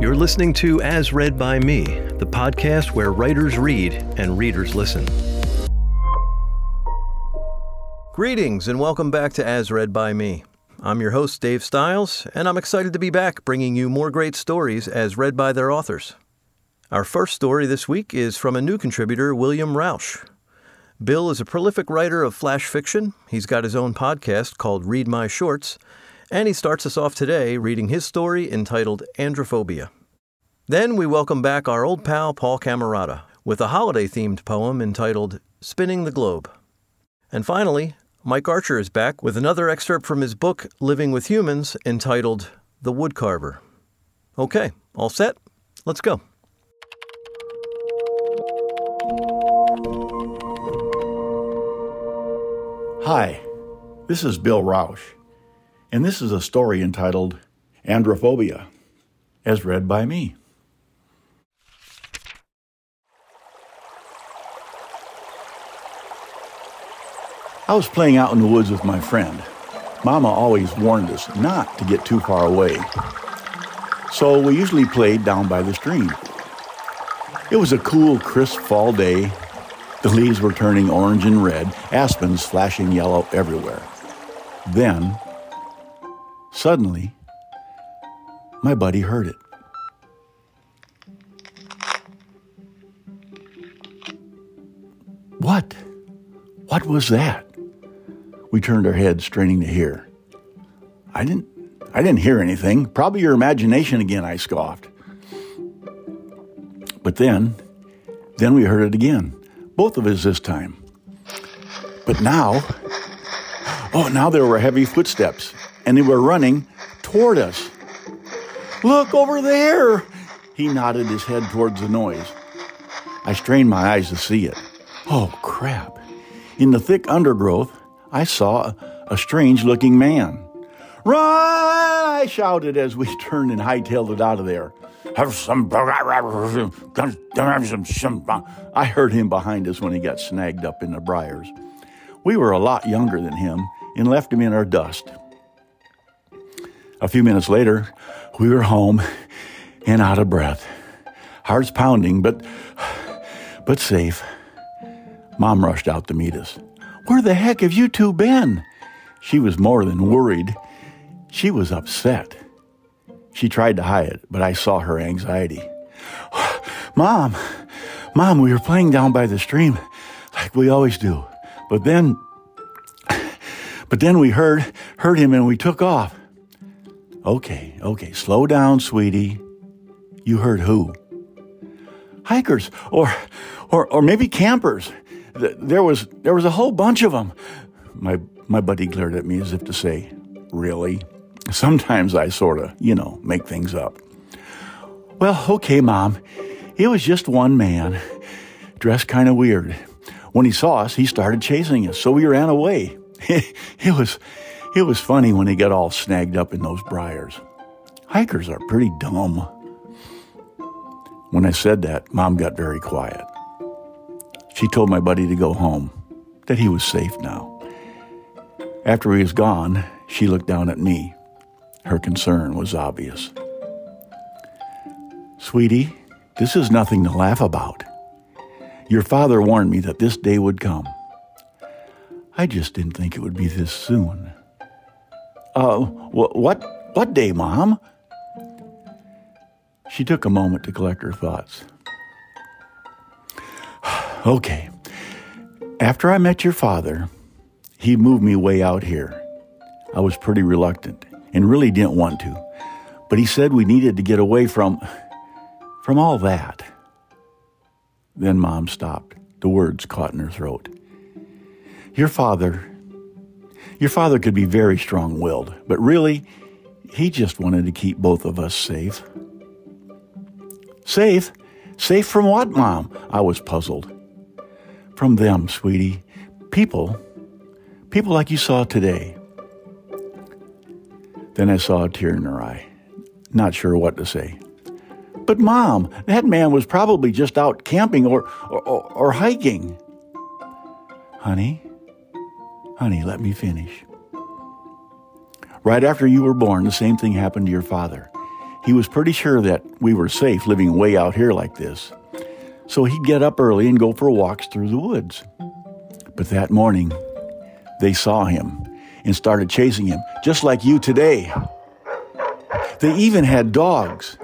You're listening to As Read by Me, the podcast where writers read and readers listen. Greetings and welcome back to As Read by Me. I'm your host, Dave Stiles, and I'm excited to be back bringing you more great stories as read by their authors. Our first story this week is from a new contributor, William Rauch. Bill is a prolific writer of flash fiction. He's got his own podcast called Read My Shorts, and he starts us off today reading his story entitled Androphobia. Then we welcome back our old pal Paul Camerata with a holiday themed poem entitled Spinning the Globe. And finally, Mike Archer is back with another excerpt from his book Living with Humans entitled The Woodcarver. Okay, all set? Let's go. Hi, this is Bill Rauch and this is a story entitled Androphobia, as read by me. I was playing out in the woods with my friend. Mama always warned us not to get too far away. So we usually played down by the stream. It was a cool, crisp fall day. The leaves were turning orange and red, aspens flashing yellow everywhere. Then Suddenly, my buddy heard it. What? What was that? We turned our heads, straining to hear. I didn't I didn't hear anything. Probably your imagination again, I scoffed. But then, then we heard it again. Both of us this time. But now, oh, now there were heavy footsteps and they were running toward us. Look over there! He nodded his head towards the noise. I strained my eyes to see it. Oh, crap. In the thick undergrowth, I saw a, strange looking man. Run! I shouted as we turned and hightailed it out of there. Have some. I heard him behind us when he got snagged up in the briars. We were a lot younger than him and left him in our dust. A few minutes later, we were home and out of breath. Hearts pounding, but but safe. Mom rushed out to meet us. Where the heck have you two been? She was more than worried. She was upset. She tried to hide it, but I saw her anxiety. Mom, Mom, we were playing down by the stream like we always do. But then, but then we heard, heard him and we took off. Okay, okay, slow down, sweetie. You heard who? Hikers, or, or, or maybe campers. There was, there was a whole bunch of them. My, my buddy glared at me as if to say, Really? Sometimes I sort of, you know, make things up. Well, okay, Mom. It was just one man, dressed kind of weird. When he saw us, he started chasing us, so we ran away. it was, it was funny when he got all snagged up in those briars. Hikers are pretty dumb. When I said that, Mom got very quiet. She told my buddy to go home, that he was safe now. After he was gone, she looked down at me. Her concern was obvious. Sweetie, this is nothing to laugh about. Your father warned me that this day would come. I just didn't think it would be this soon. Uh, wh- what, what day, Mom? She took a moment to collect her thoughts. okay. After I met your father, he moved me way out here. I was pretty reluctant and really didn't want to. But he said we needed to get away from from all that. Then mom stopped. The words caught in her throat. Your father your father could be very strong willed, but really, he just wanted to keep both of us safe. Safe? Safe from what, Mom? I was puzzled. From them, sweetie. People. People like you saw today. Then I saw a tear in her eye, not sure what to say. But, Mom, that man was probably just out camping or, or, or, hiking. Honey, Honey, let me finish. Right after you were born, the same thing happened to your father. he was pretty sure that we were safe living way out here like this. So he'd get up early and go for walks through the woods. But that morning, they saw him and started chasing him, just like you today. They even had dogs,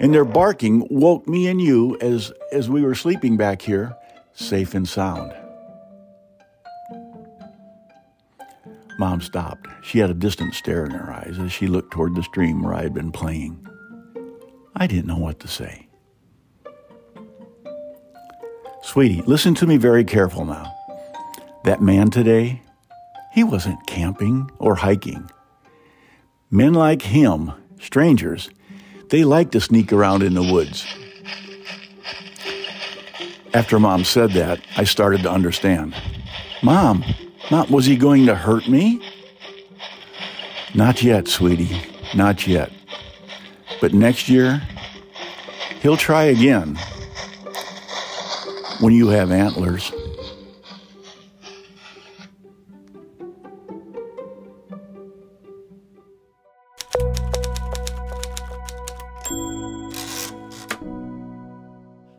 and their barking woke me and you as, as we were sleeping back here, safe and sound. Mom stopped. She had a distant stare in her eyes as she looked toward the stream where I had been playing. I didn't know what to say. Sweetie, listen to me very careful now. That man today, he wasn't camping or hiking. Men like him, strangers, they like to sneak around in the woods. After Mom said that, I started to understand. Mom, not was he going to hurt me? Not yet, sweetie. Not yet. But next year, he'll try again. When you have antlers.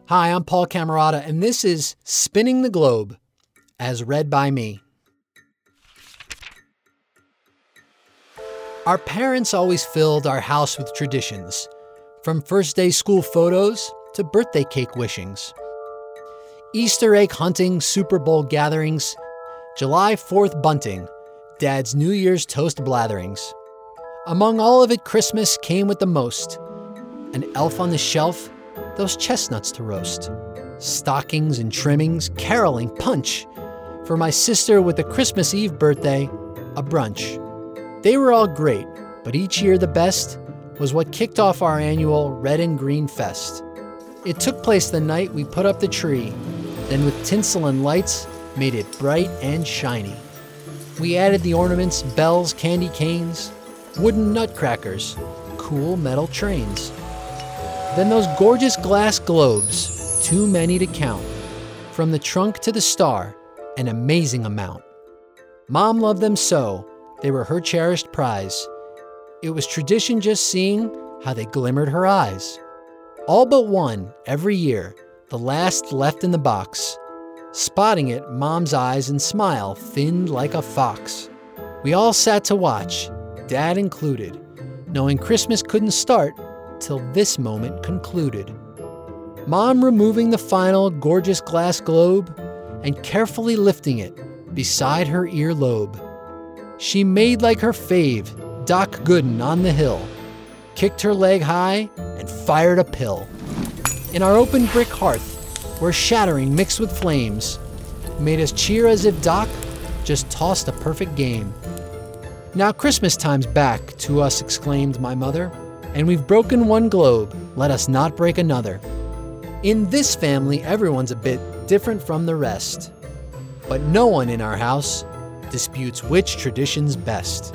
Hi, I'm Paul Camerata, and this is Spinning the Globe, as read by me. Our parents always filled our house with traditions, from first day school photos to birthday cake wishings. Easter egg hunting, Super Bowl gatherings, July 4th bunting, Dad's New Year's toast blatherings. Among all of it, Christmas came with the most an elf on the shelf, those chestnuts to roast, stockings and trimmings, caroling, punch. For my sister with a Christmas Eve birthday, a brunch. They were all great, but each year the best was what kicked off our annual Red and Green Fest. It took place the night we put up the tree, then with tinsel and lights, made it bright and shiny. We added the ornaments, bells, candy canes, wooden nutcrackers, cool metal trains. Then those gorgeous glass globes, too many to count. From the trunk to the star, an amazing amount. Mom loved them so, they were her cherished prize. It was tradition just seeing how they glimmered her eyes. All but one, every year, the last left in the box. Spotting it, Mom's eyes and smile thinned like a fox. We all sat to watch, Dad included, knowing Christmas couldn't start till this moment concluded. Mom removing the final gorgeous glass globe and carefully lifting it beside her earlobe. She made like her fave, Doc Gooden on the hill, kicked her leg high, and fired a pill. In our open brick hearth, where shattering mixed with flames made us cheer as if Doc just tossed a perfect game. Now Christmas time's back, to us exclaimed my mother, and we've broken one globe, let us not break another. In this family, everyone's a bit different from the rest. But no one in our house disputes which tradition's best.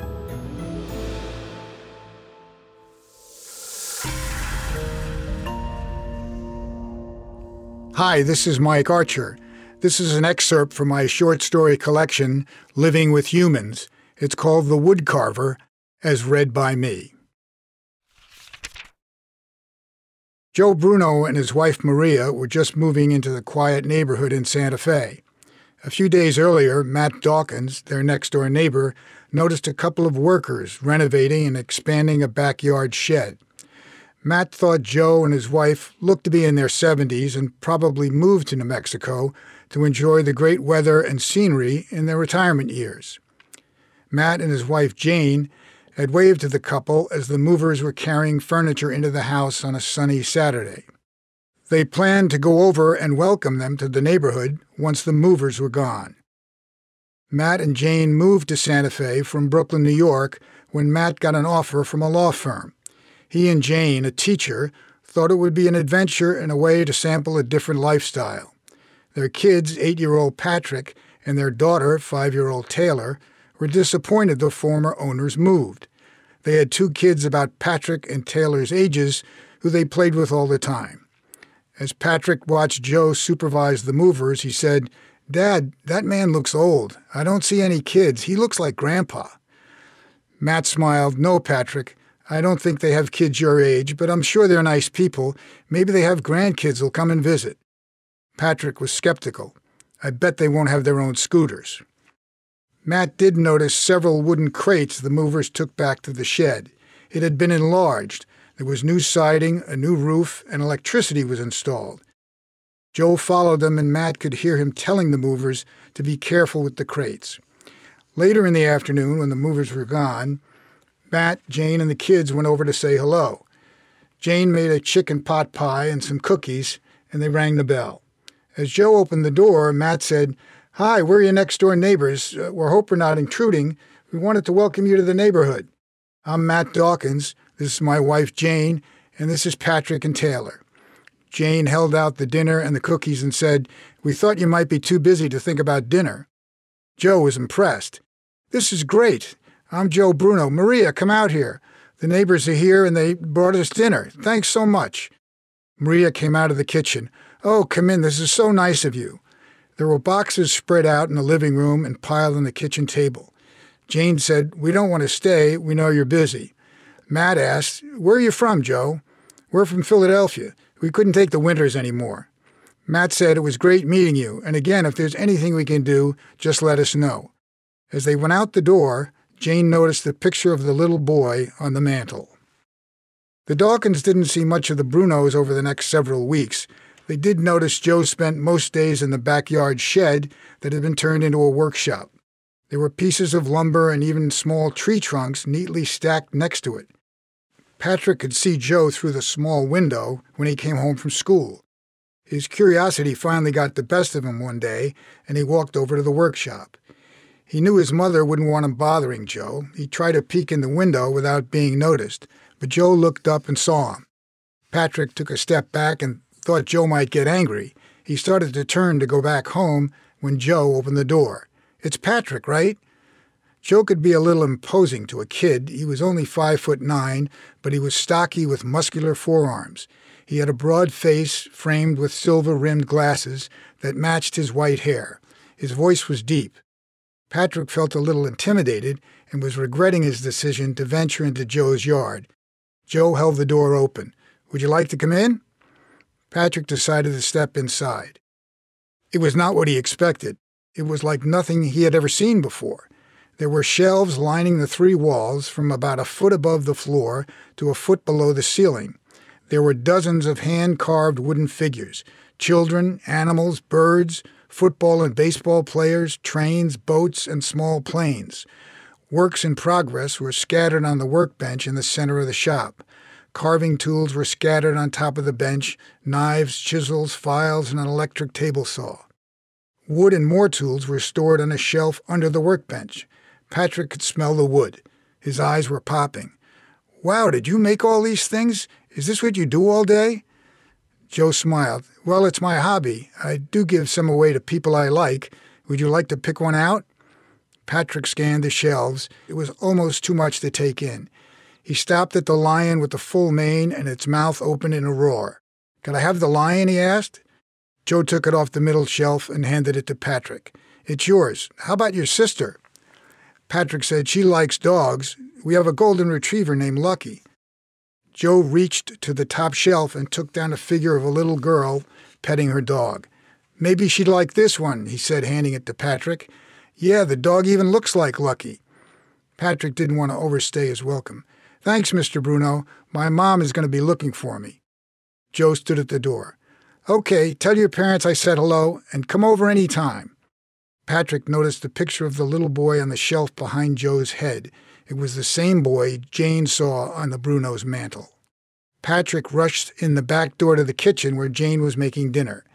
Hi, this is Mike Archer. This is an excerpt from my short story collection, Living with Humans. It's called The Woodcarver, as read by me. Joe Bruno and his wife Maria were just moving into the quiet neighborhood in Santa Fe. A few days earlier, Matt Dawkins, their next door neighbor, noticed a couple of workers renovating and expanding a backyard shed. Matt thought Joe and his wife looked to be in their 70s and probably moved to New Mexico to enjoy the great weather and scenery in their retirement years. Matt and his wife Jane had waved to the couple as the movers were carrying furniture into the house on a sunny Saturday. They planned to go over and welcome them to the neighborhood once the movers were gone. Matt and Jane moved to Santa Fe from Brooklyn, New York, when Matt got an offer from a law firm. He and Jane, a teacher, thought it would be an adventure and a way to sample a different lifestyle. Their kids, eight year old Patrick, and their daughter, five year old Taylor, were disappointed the former owners moved. They had two kids about Patrick and Taylor's ages who they played with all the time. As Patrick watched Joe supervise the movers, he said, Dad, that man looks old. I don't see any kids. He looks like Grandpa. Matt smiled, No, Patrick. I don't think they have kids your age, but I'm sure they're nice people. Maybe they have grandkids who'll come and visit. Patrick was skeptical. I bet they won't have their own scooters. Matt did notice several wooden crates the movers took back to the shed. It had been enlarged. There was new siding, a new roof, and electricity was installed. Joe followed them, and Matt could hear him telling the movers to be careful with the crates. Later in the afternoon, when the movers were gone, Matt, Jane, and the kids went over to say hello. Jane made a chicken pot pie and some cookies, and they rang the bell. As Joe opened the door, Matt said, Hi, we're your next door neighbors. Uh, we hope we're not intruding. We wanted to welcome you to the neighborhood. I'm Matt Dawkins. This is my wife, Jane, and this is Patrick and Taylor. Jane held out the dinner and the cookies and said, We thought you might be too busy to think about dinner. Joe was impressed. This is great. I'm Joe Bruno. Maria, come out here. The neighbors are here and they brought us dinner. Thanks so much. Maria came out of the kitchen. Oh, come in. This is so nice of you. There were boxes spread out in the living room and piled on the kitchen table. Jane said, We don't want to stay. We know you're busy. Matt asked, Where are you from, Joe? We're from Philadelphia. We couldn't take the winters anymore. Matt said, It was great meeting you, and again, if there's anything we can do, just let us know. As they went out the door, Jane noticed the picture of the little boy on the mantel. The Dawkins didn't see much of the Brunos over the next several weeks, they did notice Joe spent most days in the backyard shed that had been turned into a workshop. There were pieces of lumber and even small tree trunks neatly stacked next to it. Patrick could see Joe through the small window when he came home from school. His curiosity finally got the best of him one day, and he walked over to the workshop. He knew his mother wouldn't want him bothering Joe. He tried to peek in the window without being noticed, but Joe looked up and saw him. Patrick took a step back and thought Joe might get angry. He started to turn to go back home when Joe opened the door. It's Patrick, right? Joe could be a little imposing to a kid. He was only five foot nine, but he was stocky with muscular forearms. He had a broad face framed with silver rimmed glasses that matched his white hair. His voice was deep. Patrick felt a little intimidated and was regretting his decision to venture into Joe's yard. Joe held the door open. Would you like to come in? Patrick decided to step inside. It was not what he expected. It was like nothing he had ever seen before. There were shelves lining the three walls from about a foot above the floor to a foot below the ceiling. There were dozens of hand carved wooden figures children, animals, birds, football and baseball players, trains, boats, and small planes. Works in progress were scattered on the workbench in the center of the shop. Carving tools were scattered on top of the bench knives, chisels, files, and an electric table saw. Wood and more tools were stored on a shelf under the workbench. Patrick could smell the wood. His eyes were popping. Wow, did you make all these things? Is this what you do all day? Joe smiled. Well, it's my hobby. I do give some away to people I like. Would you like to pick one out? Patrick scanned the shelves. It was almost too much to take in. He stopped at the lion with the full mane and its mouth open in a roar. Can I have the lion? he asked. Joe took it off the middle shelf and handed it to Patrick. It's yours. How about your sister? Patrick said she likes dogs. We have a golden retriever named Lucky. Joe reached to the top shelf and took down a figure of a little girl petting her dog. Maybe she'd like this one, he said, handing it to Patrick. Yeah, the dog even looks like Lucky. Patrick didn't want to overstay his welcome. Thanks, Mr. Bruno. My mom is going to be looking for me. Joe stood at the door. Okay, tell your parents I said hello and come over any time. Patrick noticed the picture of the little boy on the shelf behind Joe's head. It was the same boy Jane saw on the Bruno's mantel. Patrick rushed in the back door to the kitchen where Jane was making dinner.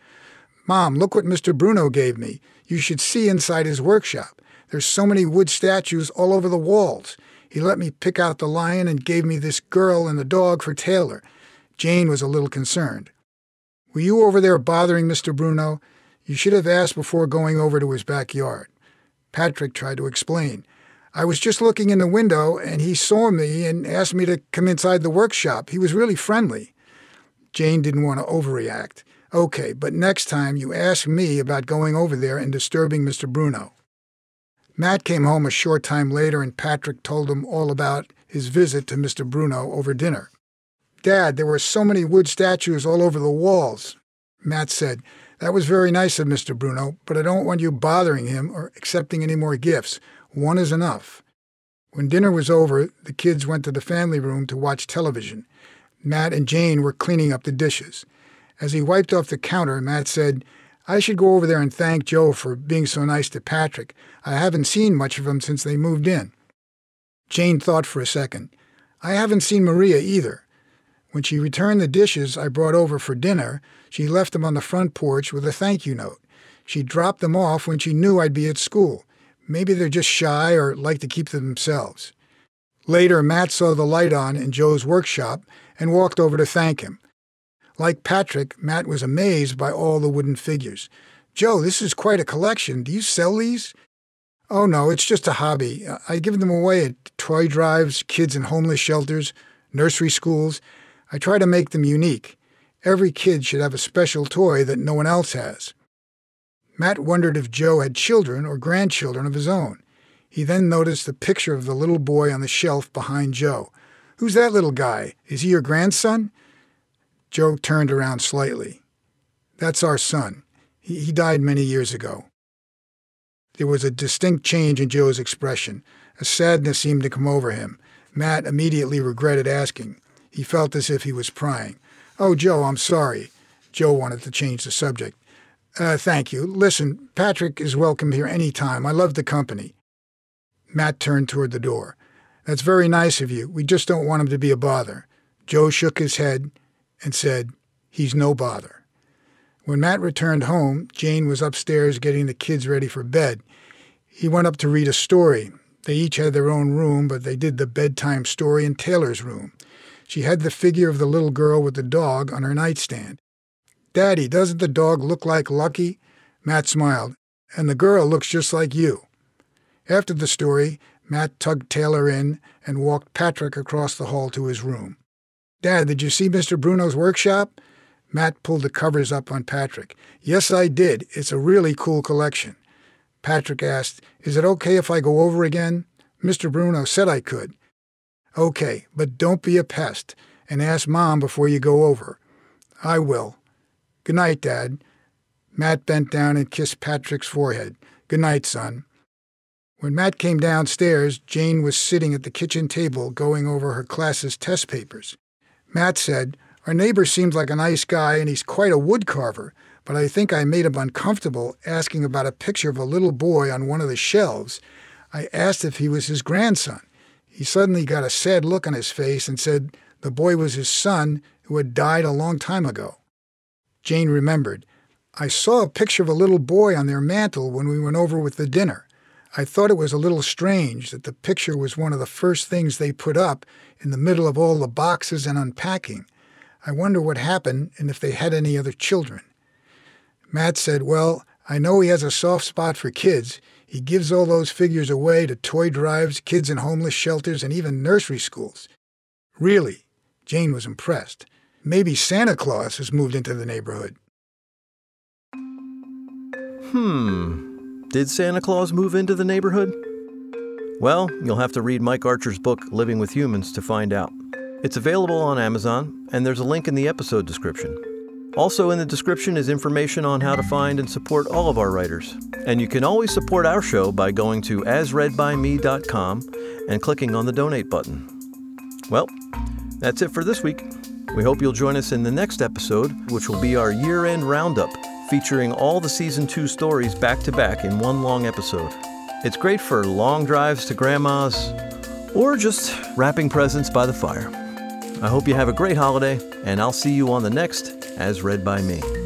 Mom, look what Mr. Bruno gave me. You should see inside his workshop. There's so many wood statues all over the walls. He let me pick out the lion and gave me this girl and the dog for Taylor. Jane was a little concerned. Were you over there bothering Mr. Bruno? You should have asked before going over to his backyard. Patrick tried to explain. I was just looking in the window and he saw me and asked me to come inside the workshop. He was really friendly. Jane didn't want to overreact. Okay, but next time you ask me about going over there and disturbing Mr. Bruno. Matt came home a short time later and Patrick told him all about his visit to Mr. Bruno over dinner. Dad, there were so many wood statues all over the walls. Matt said, That was very nice of Mr. Bruno, but I don't want you bothering him or accepting any more gifts. One is enough. When dinner was over, the kids went to the family room to watch television. Matt and Jane were cleaning up the dishes. As he wiped off the counter, Matt said, I should go over there and thank Joe for being so nice to Patrick. I haven't seen much of him since they moved in. Jane thought for a second. I haven't seen Maria either. When she returned the dishes I brought over for dinner, she left them on the front porch with a thank you note. She dropped them off when she knew I'd be at school. Maybe they're just shy or like to keep them themselves. Later, Matt saw the light on in Joe's workshop and walked over to thank him. Like Patrick, Matt was amazed by all the wooden figures. Joe, this is quite a collection. Do you sell these? Oh, no, it's just a hobby. I give them away at toy drives, kids in homeless shelters, nursery schools. I try to make them unique. Every kid should have a special toy that no one else has. Matt wondered if Joe had children or grandchildren of his own. He then noticed the picture of the little boy on the shelf behind Joe. Who's that little guy? Is he your grandson? Joe turned around slightly. That's our son. He, he died many years ago. There was a distinct change in Joe's expression. A sadness seemed to come over him. Matt immediately regretted asking. He felt as if he was prying. Oh, Joe, I'm sorry. Joe wanted to change the subject. Uh, thank you. Listen, Patrick is welcome here any time. I love the company. Matt turned toward the door. That's very nice of you. We just don't want him to be a bother. Joe shook his head and said, He's no bother. When Matt returned home, Jane was upstairs getting the kids ready for bed. He went up to read a story. They each had their own room, but they did the bedtime story in Taylor's room. She had the figure of the little girl with the dog on her nightstand. Daddy, doesn't the dog look like Lucky? Matt smiled. And the girl looks just like you. After the story, Matt tugged Taylor in and walked Patrick across the hall to his room. Dad, did you see Mr. Bruno's workshop? Matt pulled the covers up on Patrick. Yes, I did. It's a really cool collection. Patrick asked, Is it okay if I go over again? Mr. Bruno said I could. Okay, but don't be a pest, and ask Mom before you go over. I will. Good night, Dad. Matt bent down and kissed Patrick's forehead. Good night, son. When Matt came downstairs, Jane was sitting at the kitchen table going over her class's test papers. Matt said, Our neighbor seems like a nice guy and he's quite a wood carver, but I think I made him uncomfortable asking about a picture of a little boy on one of the shelves. I asked if he was his grandson. He suddenly got a sad look on his face and said the boy was his son who had died a long time ago. Jane remembered. I saw a picture of a little boy on their mantel when we went over with the dinner. I thought it was a little strange that the picture was one of the first things they put up in the middle of all the boxes and unpacking. I wonder what happened and if they had any other children. Matt said, Well, I know he has a soft spot for kids. He gives all those figures away to toy drives, kids in homeless shelters, and even nursery schools. Really, Jane was impressed. Maybe Santa Claus has moved into the neighborhood. Hmm. Did Santa Claus move into the neighborhood? Well, you'll have to read Mike Archer's book, Living with Humans, to find out. It's available on Amazon, and there's a link in the episode description. Also, in the description is information on how to find and support all of our writers. And you can always support our show by going to asreadbyme.com and clicking on the donate button. Well, that's it for this week. We hope you'll join us in the next episode, which will be our year end roundup featuring all the season two stories back to back in one long episode. It's great for long drives to grandma's or just wrapping presents by the fire. I hope you have a great holiday, and I'll see you on the next As Read by Me.